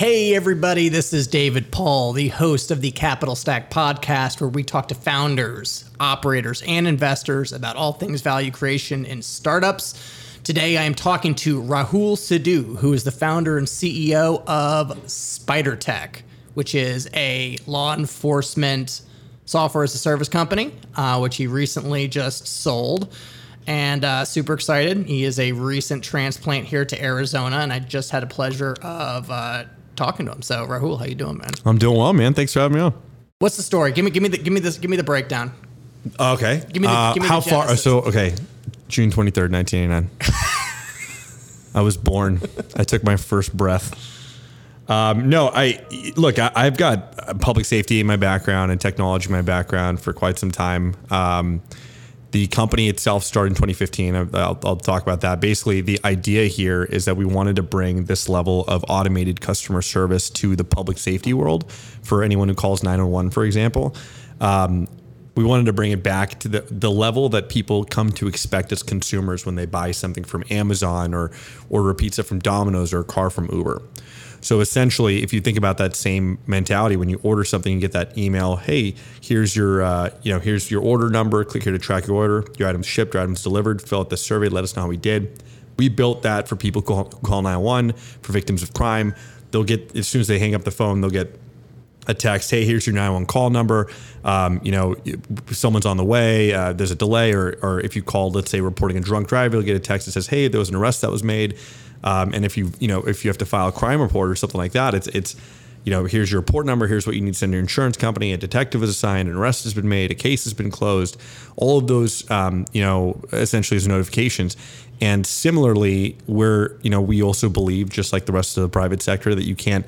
Hey, everybody, this is David Paul, the host of the Capital Stack podcast, where we talk to founders, operators, and investors about all things value creation in startups. Today, I am talking to Rahul Sidhu, who is the founder and CEO of SPIDR Tech, which is a law enforcement software as a service company, uh, which he recently just sold and uh, super excited. He is a recent transplant here to Arizona, and I just had a pleasure of uh, talking to him. So Rahul, how you doing, man? I'm doing well, man. Thanks for having me on. What's the story? Give me, give me the, give me this, give me the breakdown. Okay. Give me the, uh, give me how the far? So okay, June 23rd, 1989. I was born. I took my first breath. Um, no, I look. I, I've got public safety in my background and technology in my background for quite some time. Um, the company itself started in 2015. I'll, I'll, talk about that. Basically, the idea here is that we wanted to bring this level of automated customer service to the public safety world for anyone who calls 911, for example. Um, we wanted to bring it back to the, the level that people come to expect as consumers when they buy something from Amazon or order a pizza from Domino's or a car from Uber. So essentially, if you think about that same mentality, when you order something, you get that email, "Hey, here's your, uh, you know, here's your order number. Click here to track your order. Your items shipped. Your items delivered. Fill out the survey. Let us know how we did." We built that for people who call, who call 911 for victims of crime. They'll get as soon as they hang up the phone, they'll get a text, hey, here's your 911 call number. Um, you know, someone's on the way. Uh, there's a delay, or, or if you call, let's say, reporting a drunk driver, you'll get a text that says, hey, there was an arrest that was made. Um, and if you, you know, if you have to file a crime report or something like that, it's, it's, you know, here's your report number. Here's what you need to send your insurance company. A detective is assigned. An arrest has been made. A case has been closed. All of those, um, you know, essentially as notifications. And similarly, where you know we also believe, just like the rest of the private sector, that you can't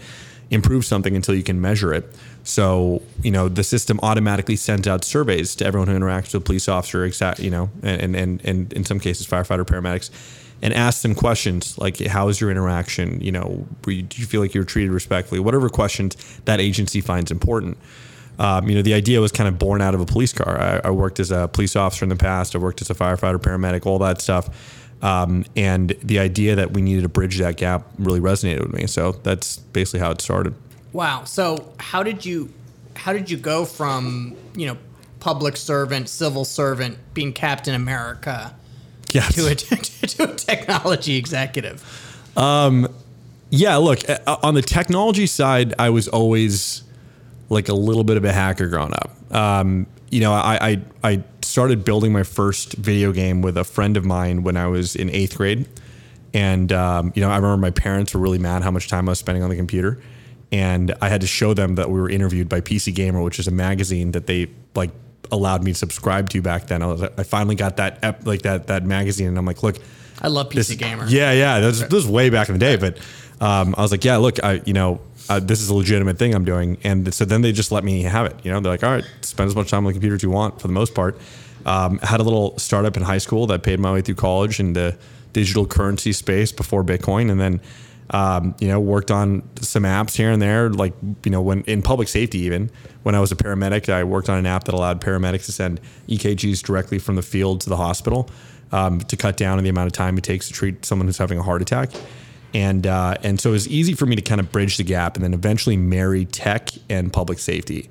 improve something until you can measure it. So, you know, the system automatically sends out surveys to everyone who interacts with a police officer, exact, you know, and, and, and in some cases, firefighter, paramedics, and ask them questions like, how is your interaction? You know, do you feel like you're treated respectfully? Whatever questions that agency finds important. Um, you know, the idea was kind of born out of a police car. I, I, worked as a police officer in the past. I worked as a firefighter, paramedic, all that stuff. Um, and the idea that we needed to bridge that gap really resonated with me. So that's basically how it started. Wow. So how did you how did you go from you know public servant, civil servant, being Captain America, yes. to a to a technology executive? Um, yeah. Look, uh, on the technology side, I was always like a little bit of a hacker growing up. Um, you know, I, I I started building my first video game with a friend of mine when I was in eighth grade, and um, you know, I remember my parents were really mad how much time I was spending on the computer and I had to show them that we were interviewed by PC Gamer, which is a magazine that they like allowed me to subscribe to back then. I was I finally got that ep, like that that magazine, and I'm like, look, I love PC this, Gamer. Yeah, yeah, this, this was way back in the day, but um, I was like, yeah, look, I you know. Uh, this is a legitimate thing I'm doing, and so then they just let me have it. You know, they're like, "All right, spend as much time on the computer as you want." For the most part, um, I had a little startup in high school that paid my way through college in the digital currency space before Bitcoin, and then um, you know, worked on some apps here and there, like, you know, when in public safety, even when I was a paramedic, I worked on an app that allowed paramedics to send EKGs directly from the field to the hospital um, to cut down on the amount of time it takes to treat someone who's having a heart attack. And, uh, and so it was easy for me to kind of bridge the gap and then eventually marry tech and public safety.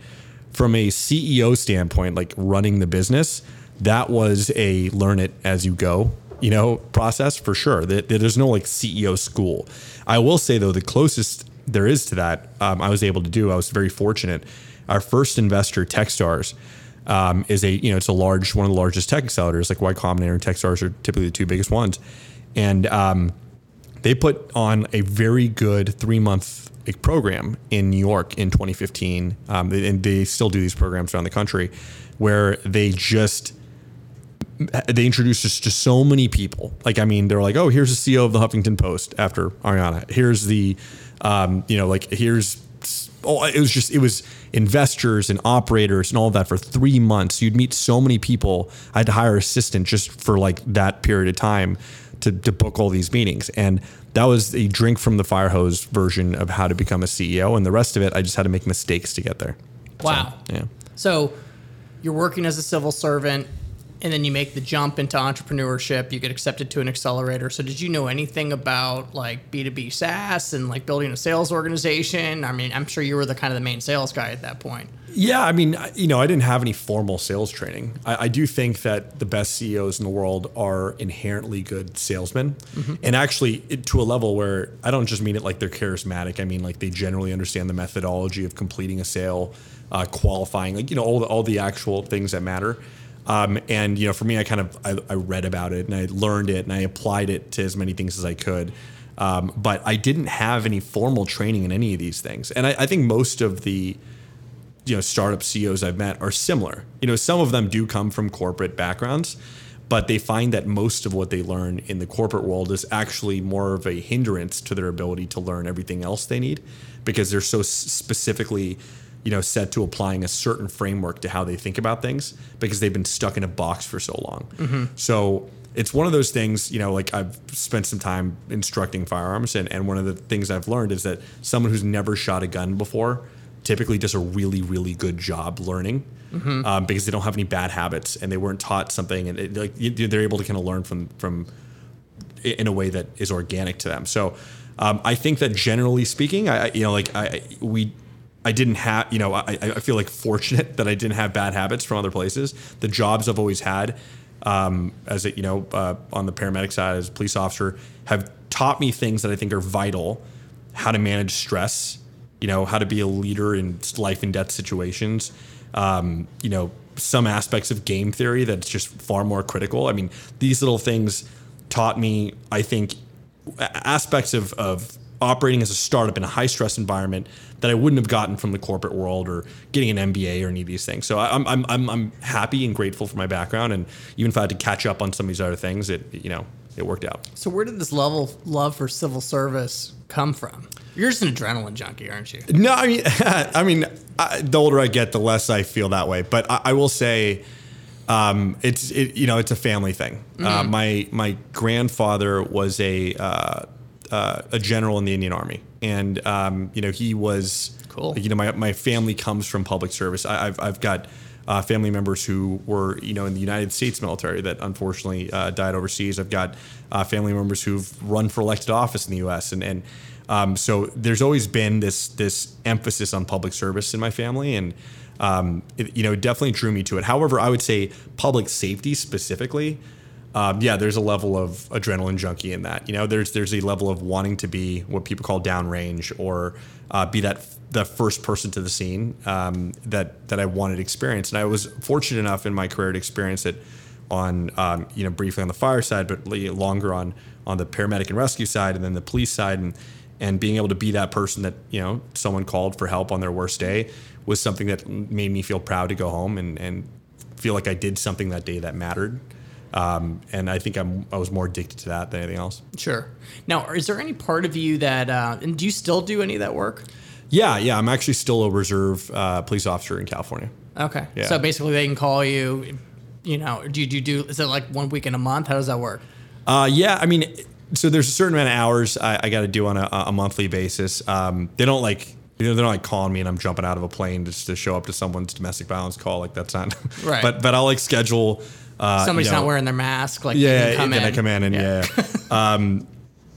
From a CEO standpoint, like running the business, that was a learn it as you go you know, process for sure. There's no like CEO school. I will say though, the closest there is to that, um, I was able to do. I was very fortunate. Our first investor, TechStars, um, is a you know it's a large one of the largest tech accelerators. Like Y Combinator and TechStars are typically the two biggest ones, and um, they put on a very good three month program in New York in 2015, um, and they still do these programs around the country, where they just they introduced us to so many people. Like, I mean, they're like, oh, here's the CEO of the Huffington Post after Arianna. Here's the, um, you know, like here's, oh, it was just, it was investors and operators and all of that for three months. You'd meet so many people. I had to hire an assistant just for like that period of time to, to book all these meetings. And that was a drink from the fire hose version of how to become a CEO. And the rest of it, I just had to make mistakes to get there. Wow. So, yeah. So you're working as a civil servant and then you make the jump into entrepreneurship. You get accepted to an accelerator. So did you know anything about like B2B SaaS and like building a sales organization? I mean, I'm sure you were the kind of the main sales guy at that point. Yeah, I mean, you know, I didn't have any formal sales training. I, I do think that the best CEOs in the world are inherently good salesmen, and actually it, to a level where I don't just mean it like they're charismatic. I mean like they generally understand the methodology of completing a sale, uh, qualifying, like you know all the all the actual things that matter. Um, and you know, for me, I kind of I, I read about it and I learned it and I applied it to as many things as I could. Um, but I didn't have any formal training in any of these things, and I, I think most of the you know startup CEOs I've met are similar. You know, some of them do come from corporate backgrounds, but they find that most of what they learn in the corporate world is actually more of a hindrance to their ability to learn everything else they need because they're so specifically you know set to applying a certain framework to how they think about things because they've been stuck in a box for so long. So it's one of those things, you know, like I've spent some time instructing firearms, and, and one of the things I've learned is that someone who's never shot a gun before typically does a really, really good job learning um, because they don't have any bad habits and they weren't taught something, and it, like they're able to kind of learn from from in a way that is organic to them. So um, I think that generally speaking, I you know like I- we. I didn't have, you know, I, I feel like fortunate that I didn't have bad habits from other places. The jobs I've always had, um, as a, you know, uh, on the paramedic side as a police officer, have taught me things that I think are vital. How to manage stress, you know, how to be a leader in life and death situations. Um, you know, some aspects of game theory that's just far more critical. I mean, these little things taught me, I think, aspects of, of operating as a startup in a high stress environment that I wouldn't have gotten from the corporate world or getting an MBA or any of these things. So I'm, I'm, I'm, I'm happy and grateful for my background. And even if I had to catch up on some of these other things, it, you know, it worked out. So where did this level love for civil service come from? You're just an adrenaline junkie, aren't you? No, I mean, I mean, I, the older I get, the less I feel that way. But I, I will say, um, it's it, you know, it's a family thing. Uh, my my grandfather was a uh, uh, a general in the Indian Army, and um, you know, he was Cool. You know, my my family comes from public service. I, I've I've got. Uh, family members who were, you know, in the United States military that unfortunately uh, died overseas. I've got uh, family members who've run for elected office in the U.S. and and um, so there's always been this this emphasis on public service in my family, and um, it, you know, it definitely drew me to it. However, I would say public safety specifically, um, yeah, there's a level of adrenaline junkie in that. You know, there's there's a level of wanting to be what people call downrange or uh, be that the first person to the scene um, that that I wanted to experience. And I was fortunate enough in my career to experience it on um, you know briefly on the fire side, but longer on on the paramedic and rescue side, and then the police side, and and being able to be that person that you know someone called for help on their worst day was something that made me feel proud to go home and and feel like I did something that day that mattered. Um, and I think I'm I was more addicted to that than anything else. Sure. Now, is there any part of you that, uh, and do you still do any of that work? Yeah, yeah. I'm actually still a reserve uh, police officer in California. Okay. Yeah. So basically, they can call you. You know, do you, do you do? Is it like one week in a month? How does that work? Uh, yeah, I mean, so there's a certain amount of hours I, I got to do on a, a monthly basis. Um, they don't like. You know, they're not like calling me and I'm jumping out of a plane just to show up to someone's domestic violence call. Like that's not Right. But but I'll like schedule. Uh, Somebody's you know, not wearing their mask. Like, Yeah, come then in. I come in and yeah. um,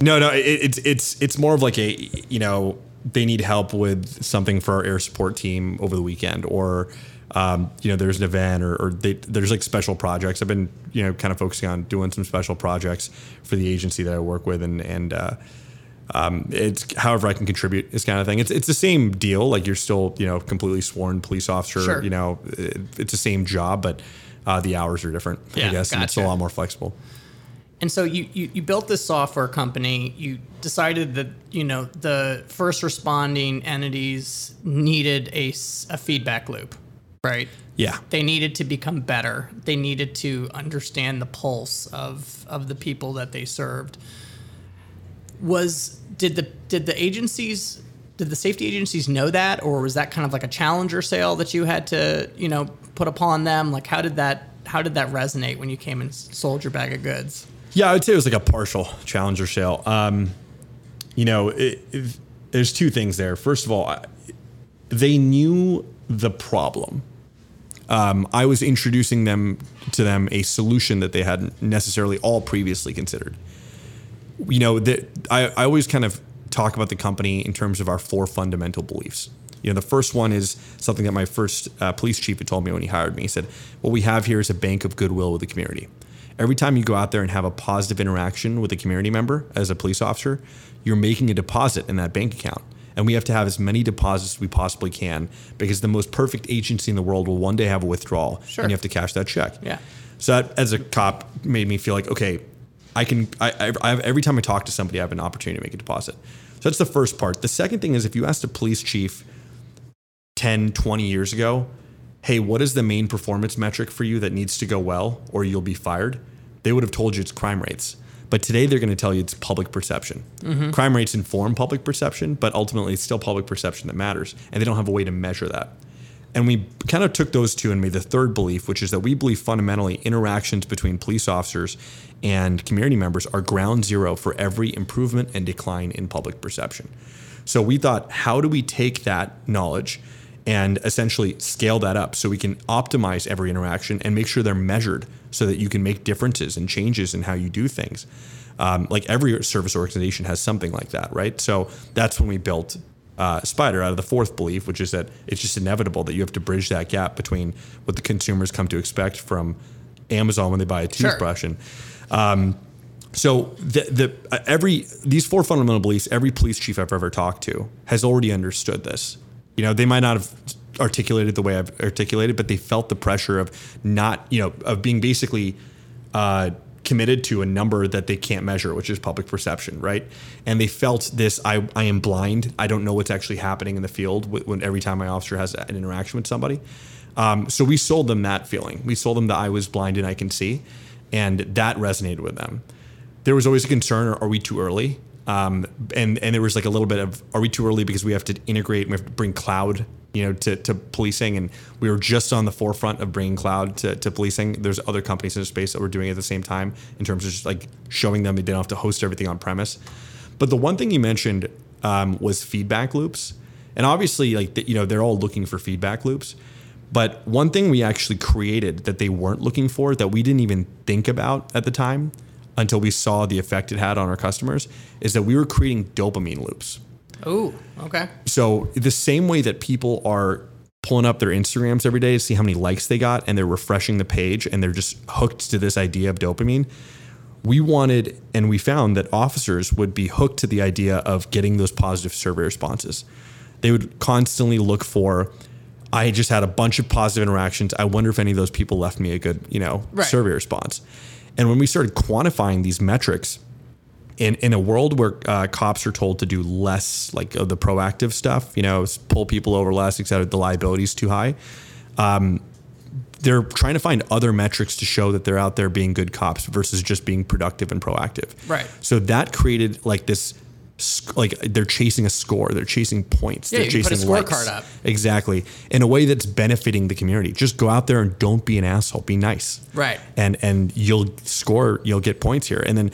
no, no, it, it's it's it's more of like a you know they need help with something for our air support team over the weekend, or um, you know there's an event, or, or they, there's like special projects. I've been you know kind of focusing on doing some special projects for the agency that I work with, and and. Uh, um, it's however I can contribute is kind of thing. It's it's the same deal. Like you're still you know completely sworn police officer. Sure. You know it, it's the same job, but uh, the hours are different. Yeah, I guess and it's a lot more flexible. And so you, you you built this software company. You decided that you know the first responding entities needed a, a feedback loop, right? Yeah. They needed to become better. They needed to understand the pulse of of the people that they served. Was did the did the agencies did the safety agencies know that or was that kind of like a challenger sale that you had to, you know, put upon them? Like how did that how did that resonate when you came and sold your bag of goods? Yeah, I would say it was like a partial challenger sale. Um, you know, it, it, there's two things there. First of all, they knew the problem. Um, I was introducing them to them a solution that they hadn't necessarily all previously considered. You know, that I, I always kind of talk about the company in terms of our four fundamental beliefs. You know, the first one is something that my first uh, police chief had told me when he hired me. He said, "What we have here is a bank of goodwill with the community. Every time you go out there and have a positive interaction with a community member as a police officer, you're making a deposit in that bank account." And we have to have as many deposits as we possibly can because the most perfect agency in the world will one day have a withdrawal Sure. and you have to cash that check. Yeah. So that, as a cop, made me feel like okay, I can. I, I, have, every time I talk to somebody, I have an opportunity to make a deposit. So that's the first part. The second thing is if you asked a police chief 10, 20 years ago, hey, what is the main performance metric for you that needs to go well or you'll be fired? They would have told you it's crime rates. But today they're going to tell you it's public perception. Mm-hmm. Crime rates inform public perception, but ultimately it's still public perception that matters. And they don't have a way to measure that. And we kind of took those two and made the third belief, which is that we believe fundamentally interactions between police officers and community members are ground zero for every improvement and decline in public perception. So we thought, how do we take that knowledge and essentially scale that up so we can optimize every interaction and make sure they're measured so that you can make differences and changes in how you do things? Um, like every service organization has something like that, right? So that's when we built uh, SPIDR out of the fourth belief, which is that it's just inevitable that you have to bridge that gap between what the consumers come to expect from Amazon when they buy a Sure. toothbrush and um, so the, the uh, every these four fundamental beliefs, every police chief I've ever talked to has already understood this. You know, they might not have articulated the way I've articulated, but they felt the pressure of not, you know, of being basically uh, committed to a number that they can't measure, which is public perception, right? And they felt this: I, I am blind. I don't know what's actually happening in the field when, every time my officer has an interaction with somebody. Um, so we sold them that feeling. We sold them that I was blind and I can see, and that resonated with them there was always a concern: are, we too early? Um, and and there was like a little bit of are we too early because we have to integrate we have to bring cloud, you know, to, to policing, and we were just on the forefront of bringing cloud to, to policing. There's other companies in the space that were doing it at the same time in terms of just like showing them they don't have to host everything on premise. But the one thing you mentioned um, was feedback loops, and obviously like the, you know they're all looking for feedback loops. But one thing we actually created that they weren't looking for, that we didn't even think about at the time until we saw the effect it had on our customers, is that we were creating dopamine loops. Ooh, okay. So the same way that people are pulling up their Instagrams every day to see how many likes they got and they're refreshing the page and they're just hooked to this idea of dopamine, we wanted and we found that officers would be hooked to the idea of getting those positive survey responses. They would constantly look for I just had a bunch of positive interactions. I wonder if any of those people left me a good, you know, Right. survey response. And when we started quantifying these metrics, in in a world where uh, cops are told to do less like of the proactive stuff, you know, pull people over less, et cetera, the liability is too high. Um, they're trying to find other metrics to show that they're out there being good cops versus just being productive and proactive. Right. So that created like this, like they're chasing a score, they're chasing points, Yeah, they're you can put a chasing scorecard up. Exactly, in a way that's benefiting the community. Just go out there and don't be an asshole. Be nice Right. and and you'll score you'll get points here and then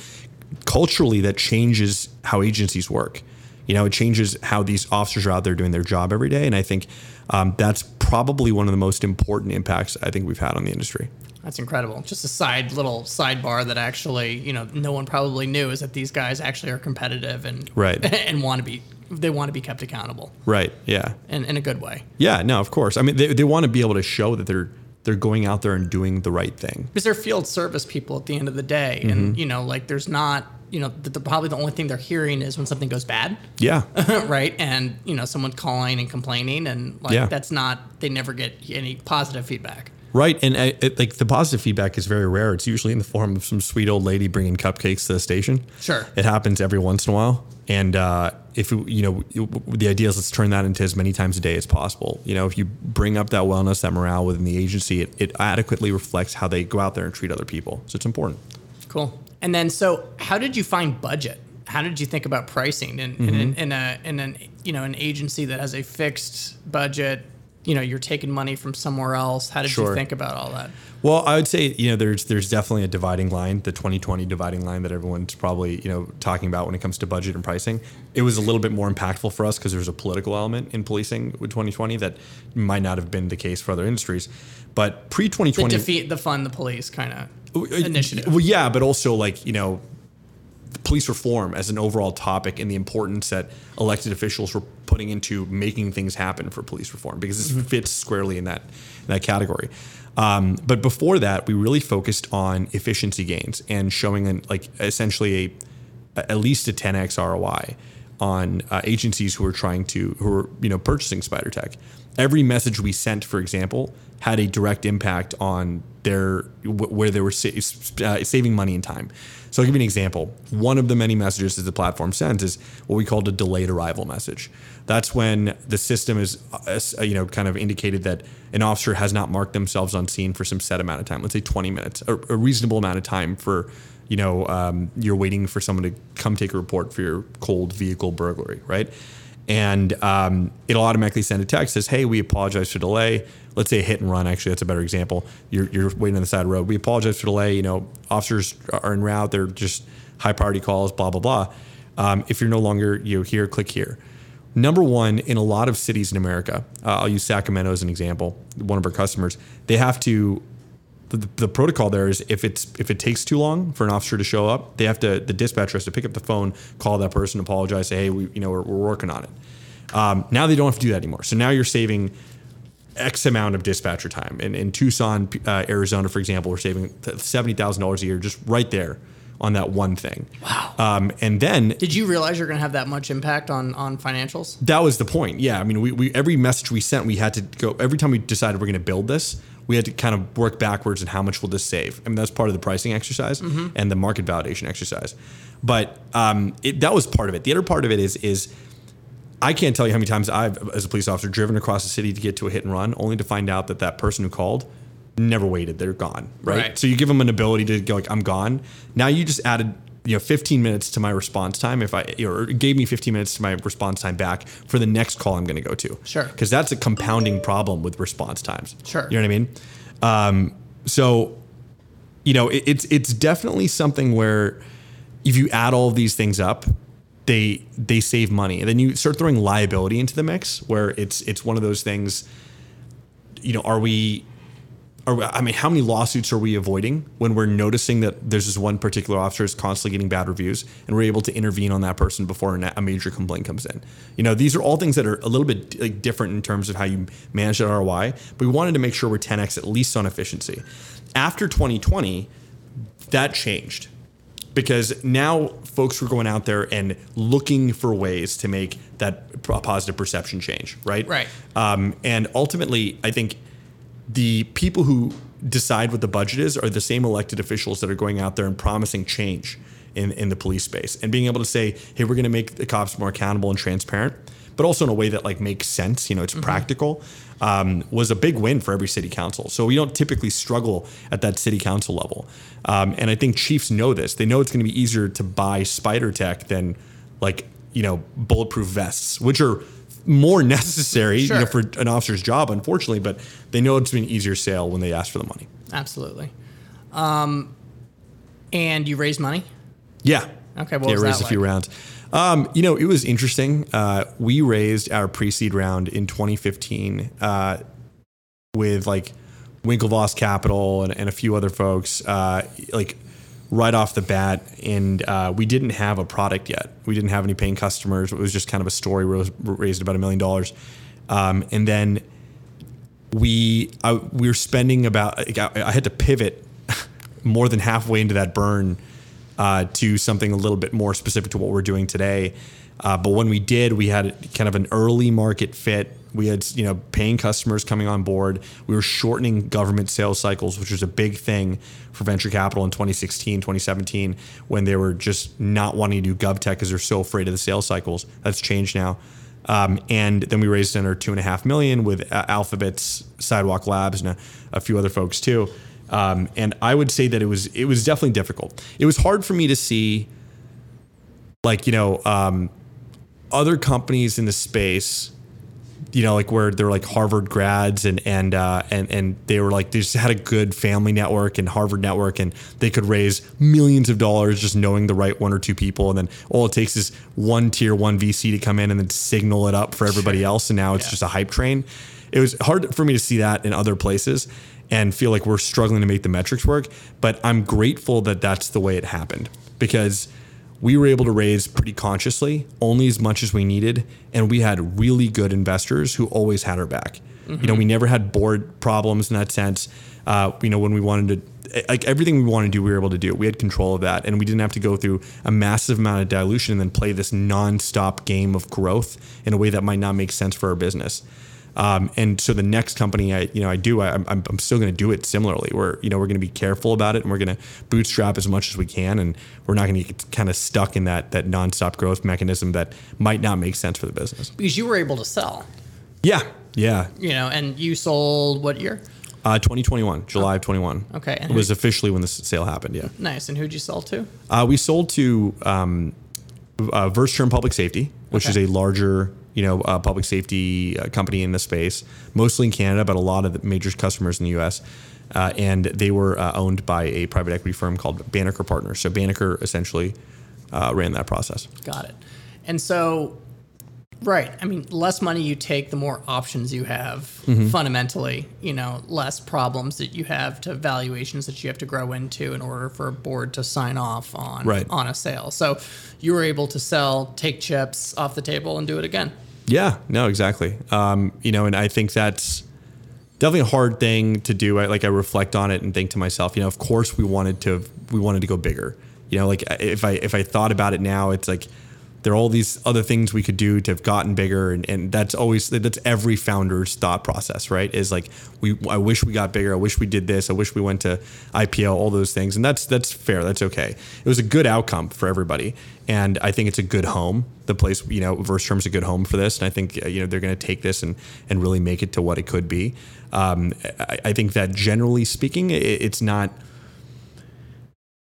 culturally that changes how agencies work you know it changes how these officers are out there doing their job every day and i think um, that's probably one of the most important impacts i think we've had on the industry That's incredible. Just a side little sidebar that actually, you know, no one probably knew is that these guys actually are competitive and Right. and want to be they want to be kept accountable right yeah in, in a good way. yeah no of course i mean they, they want to be able to show that they're they're going out there and doing the right thing Because they're field service people at the end of the day, and Mm-hmm. you know, like there's not, you know, the, the, probably the only thing they're hearing is when something goes bad, yeah right? And you know, someone calling and complaining, and like Yeah. that's not they never get any positive feedback. Right, and uh, it, like the positive feedback is very rare. It's usually in the form of some sweet old lady bringing cupcakes to the station. Sure. it happens every once in a while, and uh, if you know the idea is let's turn that into as many times a day as possible. You know, if you bring up that wellness, that morale within the agency, it, it adequately reflects how they go out there and treat other people. So it's important. Cool. And then, so how did you find budget? How did you think about pricing in, in, in, in a in an you know an agency that has a fixed budget? You know, you're taking money from somewhere else. How did Sure. you think about all that? Well, I would say you know there's there's definitely a dividing line, the 2020 dividing line that everyone's probably you know talking about when it comes to budget and pricing. It was a little bit more impactful for us because there's a political element in policing with 2020 that might not have been the case for other industries. But pre The 2020, defeat the fund the police kind of uh, initiative. Well, yeah, but also like you know, police reform as an overall topic and the importance that elected officials were putting into making things happen for police reform because this fits squarely in that in that category. Um, but before that, we really focused on efficiency gains and showing an, like essentially a at least a 10x ROI on uh, agencies who are trying to who are you know purchasing SPIDR Tech. Every message we sent, for example, had a direct impact on their where they were sa- uh, saving money and time. So I'll give you an example. One of the many messages that the platform sends is what we called a delayed arrival message. That's when the system is, uh, uh, you know, kind of indicated that an officer has not marked themselves on scene for some set amount of time. Let's say 20 minutes, a, a reasonable amount of time for, you know, um, you're waiting for someone to come take a report for your cold vehicle burglary, right? And um, it'll automatically send a text says, "Hey, we apologize for delay." Let's say a hit and run. Actually, that's a better example. You're, you're waiting on the side of the road. We apologize for delay. You know, officers are en route. They're just high priority calls. Blah blah blah. Um, if you're no longer you know, here, click here. Number one, in a lot of cities in America, uh, I'll use Sacramento as an example. One of our customers, they have to the, the protocol there is if it's if it takes too long for an officer to show up, they have to the dispatcher has to pick up the phone, call that person, apologize, say, hey, we you know we're, we're working on it. Um, now they don't have to do that anymore. So now you're saving X amount of dispatcher time. In, in Tucson, uh, Arizona, for example, we're saving seventy thousand dollars a year just right there on that one thing. Wow. Um, and then Did you realize you're going to have that much impact on on financials? that was the point. Yeah, I mean, we, we every message we sent, we had to go. Every time we decided we're going to build this, we had to kind of work backwards and how much will this save. I mean, that's part of the pricing exercise and the market validation exercise. But um, it, that was part of it. The other part of it is is I can't tell you how many times I've, as a police officer, driven across the city to get to a hit and run, only to find out that that person who called never waited. They're gone. Right. Right. So you give them an ability to go like, I'm gone. Now you just added you know 15 minutes to my response time if I or gave me 15 minutes to my response time back for the next call I'm going to go to. Sure. Because that's a compounding problem with response times. Sure. You know what I mean? Um, so you know it, it's it's definitely something where if you add all these things up they they save money and then you start throwing liability into the mix where it's it's one of those things you know are we we, I mean how many lawsuits are we avoiding when we're noticing that there's this one particular officer is constantly getting bad reviews and we're able to intervene on that person before a a major complaint comes in you know these are all things that are a little bit like different in terms of how you manage that ROI but we wanted to make sure we're 10x at least on efficiency after 2020 that changed because now folks were going out there and looking for ways to make that positive perception change, right? Right. Um, and ultimately, I think the people who decide what the budget is are the same elected officials that are going out there and promising change in, in the police space and being able to say, hey, we're going to make the cops more accountable and transparent, but also in a way that like makes sense, you know, it's practical, um, was a big win for every city council. So we don't typically struggle at that city council level. Um, and I think chiefs know this. They know it's going to be easier to buy SPIDR Tech than like, you know, bulletproof vests, which are more necessary you know, for an officer's job, unfortunately, but they know it's an easier sale when they ask for the money. Absolutely. Um, and you raised money. Yeah. Okay, what yeah, raised a few rounds. Um, you know, it was interesting. Uh, we raised our pre-seed round in 2015 uh, with like Winklevoss Capital and, and a few other folks, uh, like right off the bat. And uh, we didn't have a product yet. We didn't have any paying customers. It was just kind of a story. Rose, raised about a million dollars, um, and then we I, we were spending about. I, I had to pivot more than halfway into that burn uh, to something a little bit more specific to what we're doing today. Uh, but when we did, we had kind of an early market fit. We had you know paying customers coming on board. We were shortening government sales cycles, which was a big thing for venture capital in 2016, 2017, when they were just not wanting to do gov tech because they're so afraid of the sales cycles. That's changed now. Um, and then we raised another two and a half million with uh, Alphabet's Sidewalk Labs and a, a few other folks too. Um, and I would say that it was it was definitely difficult. It was hard for me to see, like you know, um, other companies in the space, you know, like where they're like Harvard grads and and uh, and and they were like they just had a good family network and Harvard network, and they could raise millions of dollars just knowing the right one or two people, and then all it takes is one tier one VC to come in and then signal it up for everybody else, and now it's just a hype train. It was hard for me to see that in other places and feel like we're struggling to make the metrics work, but I'm grateful that that's the way it happened because we were able to raise pretty consciously, only as much as we needed, and we had really good investors who always had our back. You know, we never had board problems in that sense. Uh, you know, when we wanted to, like everything we wanted to do, we were able to do. It. We had control of that, and we didn't have to go through a massive amount of dilution and then play this nonstop game of growth in a way that might not make sense for our business. Um, and so the next company I, you know, I do, I, I'm, I'm still going to do it similarly. We're, you know we're going to be careful about it, and we're going to bootstrap as much as we can, and we're not going to get kind of stuck in that that nonstop growth mechanism that might not make sense for the business. Because you were able to sell, Yeah, yeah. you know, and you sold what year? Uh, 2021, July of 21. Okay, and it was officially when the sale happened. Yeah, Nice. And who'd you sell to? uh, we sold to um, uh, Versaterm Public Safety, which Okay. is a larger, you know, uh, public safety uh, company in the space, mostly in Canada, but a lot of the major customers in the U.S. Uh, and they were uh, owned by a private equity firm called Banneker Partners. So Banneker essentially uh, ran that process. Got it. And so, right. I mean, less money you take, the more options you have. Mm-hmm. Fundamentally, you know, less problems that you have to valuations that you have to grow into in order for a board to sign off on Right. on a sale. So you were able to sell, take chips off the table, and do it again. Yeah, no, exactly. Um, you know, and I think that's definitely a hard thing to do. I, like I reflect on it and think to myself, you know, of course we wanted to we wanted to go bigger. You know, like if I if I thought about it now, it's like there are all these other things we could do to have gotten bigger, and, and that's always that's every founder's thought process, right? Is like we I wish we got bigger. I wish we did this. I wish we went to IPO. All those things, and that's that's fair. That's okay. It was a good outcome for everybody, and I think it's a good home. The place, you know, verse Versaterm's a good home for this, and I think you know they're going to take this and and really make it to what it could be. Um, I, I think that generally speaking, it, it's not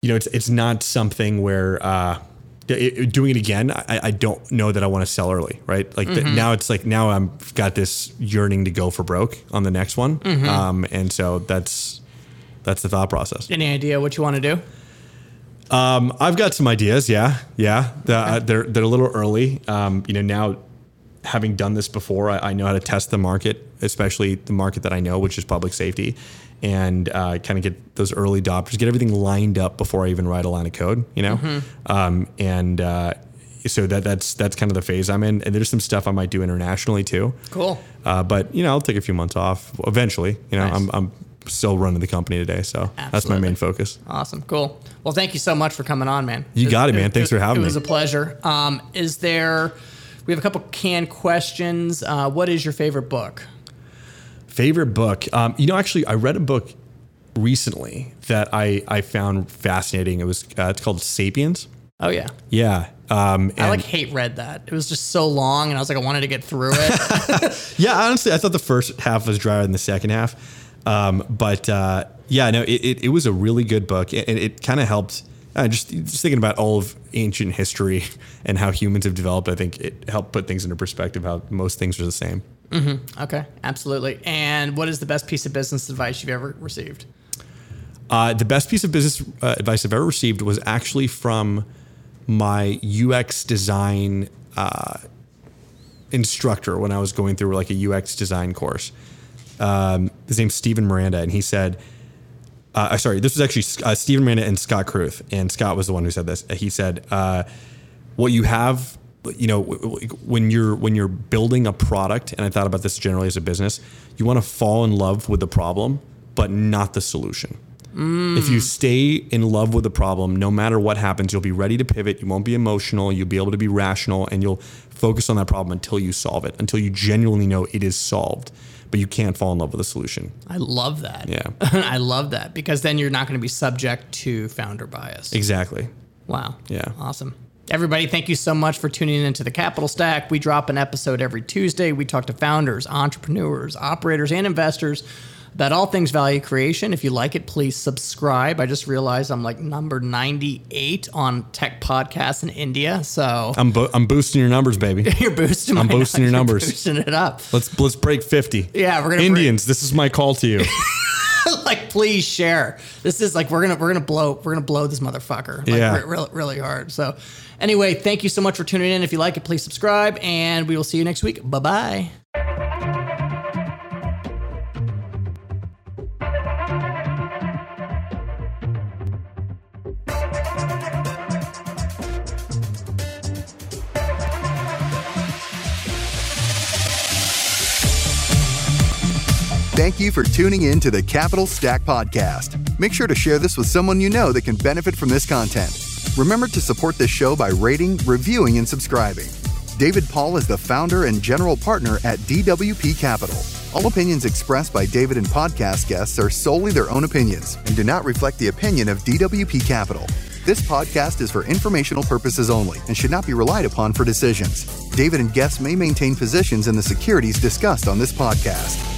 you know, it's it's not something where uh, doing it again. I, I don't know that I want to sell early, right? Like the, now, it's like now I'm got this yearning to go for broke on the next one, um, and so that's that's the thought process. Any idea what you want to do? Um, I've got some ideas. Yeah, yeah. The, uh, they're they're a little early. Um, you know, now having done this before, I, I know how to test the market, especially the market that I know, which is public safety, and uh, kind of get those early adopters, get everything lined up before I even write a line of code. You know, um, and uh, so that that's that's kind of the phase I'm in. And there's some stuff I might do internationally too. Cool. Uh, but you know, I'll take a few months off eventually. You know, Nice. I'm I'm still running the company today, so that's my main focus. Awesome. Cool. Well, thank you so much for coming on, man. You got it, man. Thanks for having me. It was me. a pleasure. Um, is there? We have a couple canned questions. Uh, what is your favorite book? Favorite book? Um, you know, actually, I read a book recently that I, I found fascinating. It was uh, it's called *Sapiens*. Oh yeah, Yeah, um, I like hate read that. It was just so long, and I was like, I wanted to get through it. yeah. Honestly, I thought the first half was drier than the second half, um, but uh, yeah, no, it, it, it was a really good book, and it, it kind of helped. Uh, just just thinking about all of ancient history and how humans have developed, I think it helped put things into perspective. How most things are the same. okay, absolutely. And what is the best piece of business advice you've ever received? Uh, the best piece of business uh, advice I've ever received was actually from my UX design uh, instructor when I was going through like a UX design course. Um, his name's Stephen Miranda, and he said, uh, uh, sorry, this was actually uh, Stephen Miranda and Scott Kruth, and Scott was the one who said this. He said, uh, "What you have, you know, when you're when you're building a product, and I thought about this generally as a business, you want to fall in love with the problem, but not the solution." If you stay in love with the problem, no matter what happens, you'll be ready to pivot. You won't be emotional. You'll be able to be rational and you'll focus on that problem until you solve it, until you genuinely know it is solved. But you can't fall in love with a solution. I love that. Yeah. I love that because then you're not going to be subject to founder bias. Exactly. Wow. Yeah. Awesome. Everybody, thank you so much for tuning into the Capital Stack. We drop an episode every Tuesday. We talk to founders, entrepreneurs, operators, and investors about all things value creation. If you like it, please subscribe. I just realized I'm like number 98 on tech podcasts in India. So I'm, bo- I'm boosting your numbers, baby. you're boosting I'm boosting your you're numbers. boosting it up. Let's let's break 50. Yeah, we're gonna break- Indians, this is my call to you. like please share this is like we're gonna we're gonna blow we're gonna blow this motherfucker like Yeah. re- really, really hard so anyway thank you so much for tuning in if you like it please subscribe and we will see you next week bye bye Thank you for tuning in to the Capital Stack Podcast. Make sure to share this with someone you know that can benefit from this content. Remember to support this show by rating, reviewing, and subscribing. David Paul is the founder and general partner at DWP Capital. All opinions expressed by David and podcast guests are solely their own opinions and do not reflect the opinion of DWP Capital. This podcast is for informational purposes only and should not be relied upon for decisions. David and guests may maintain positions in the securities discussed on this podcast.